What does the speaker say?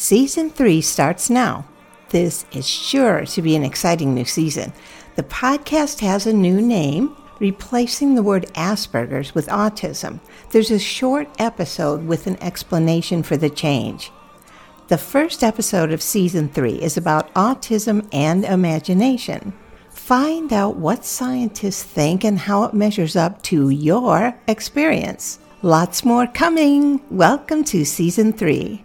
Season 3 starts now. This is sure to be an exciting new season. The podcast has a new name, replacing the word Asperger's with autism. There's a short episode with an explanation for the change. The first episode of season three is about autism and imagination. Find out what scientists think and how it measures up to your experience. Lots more coming. Welcome to season three.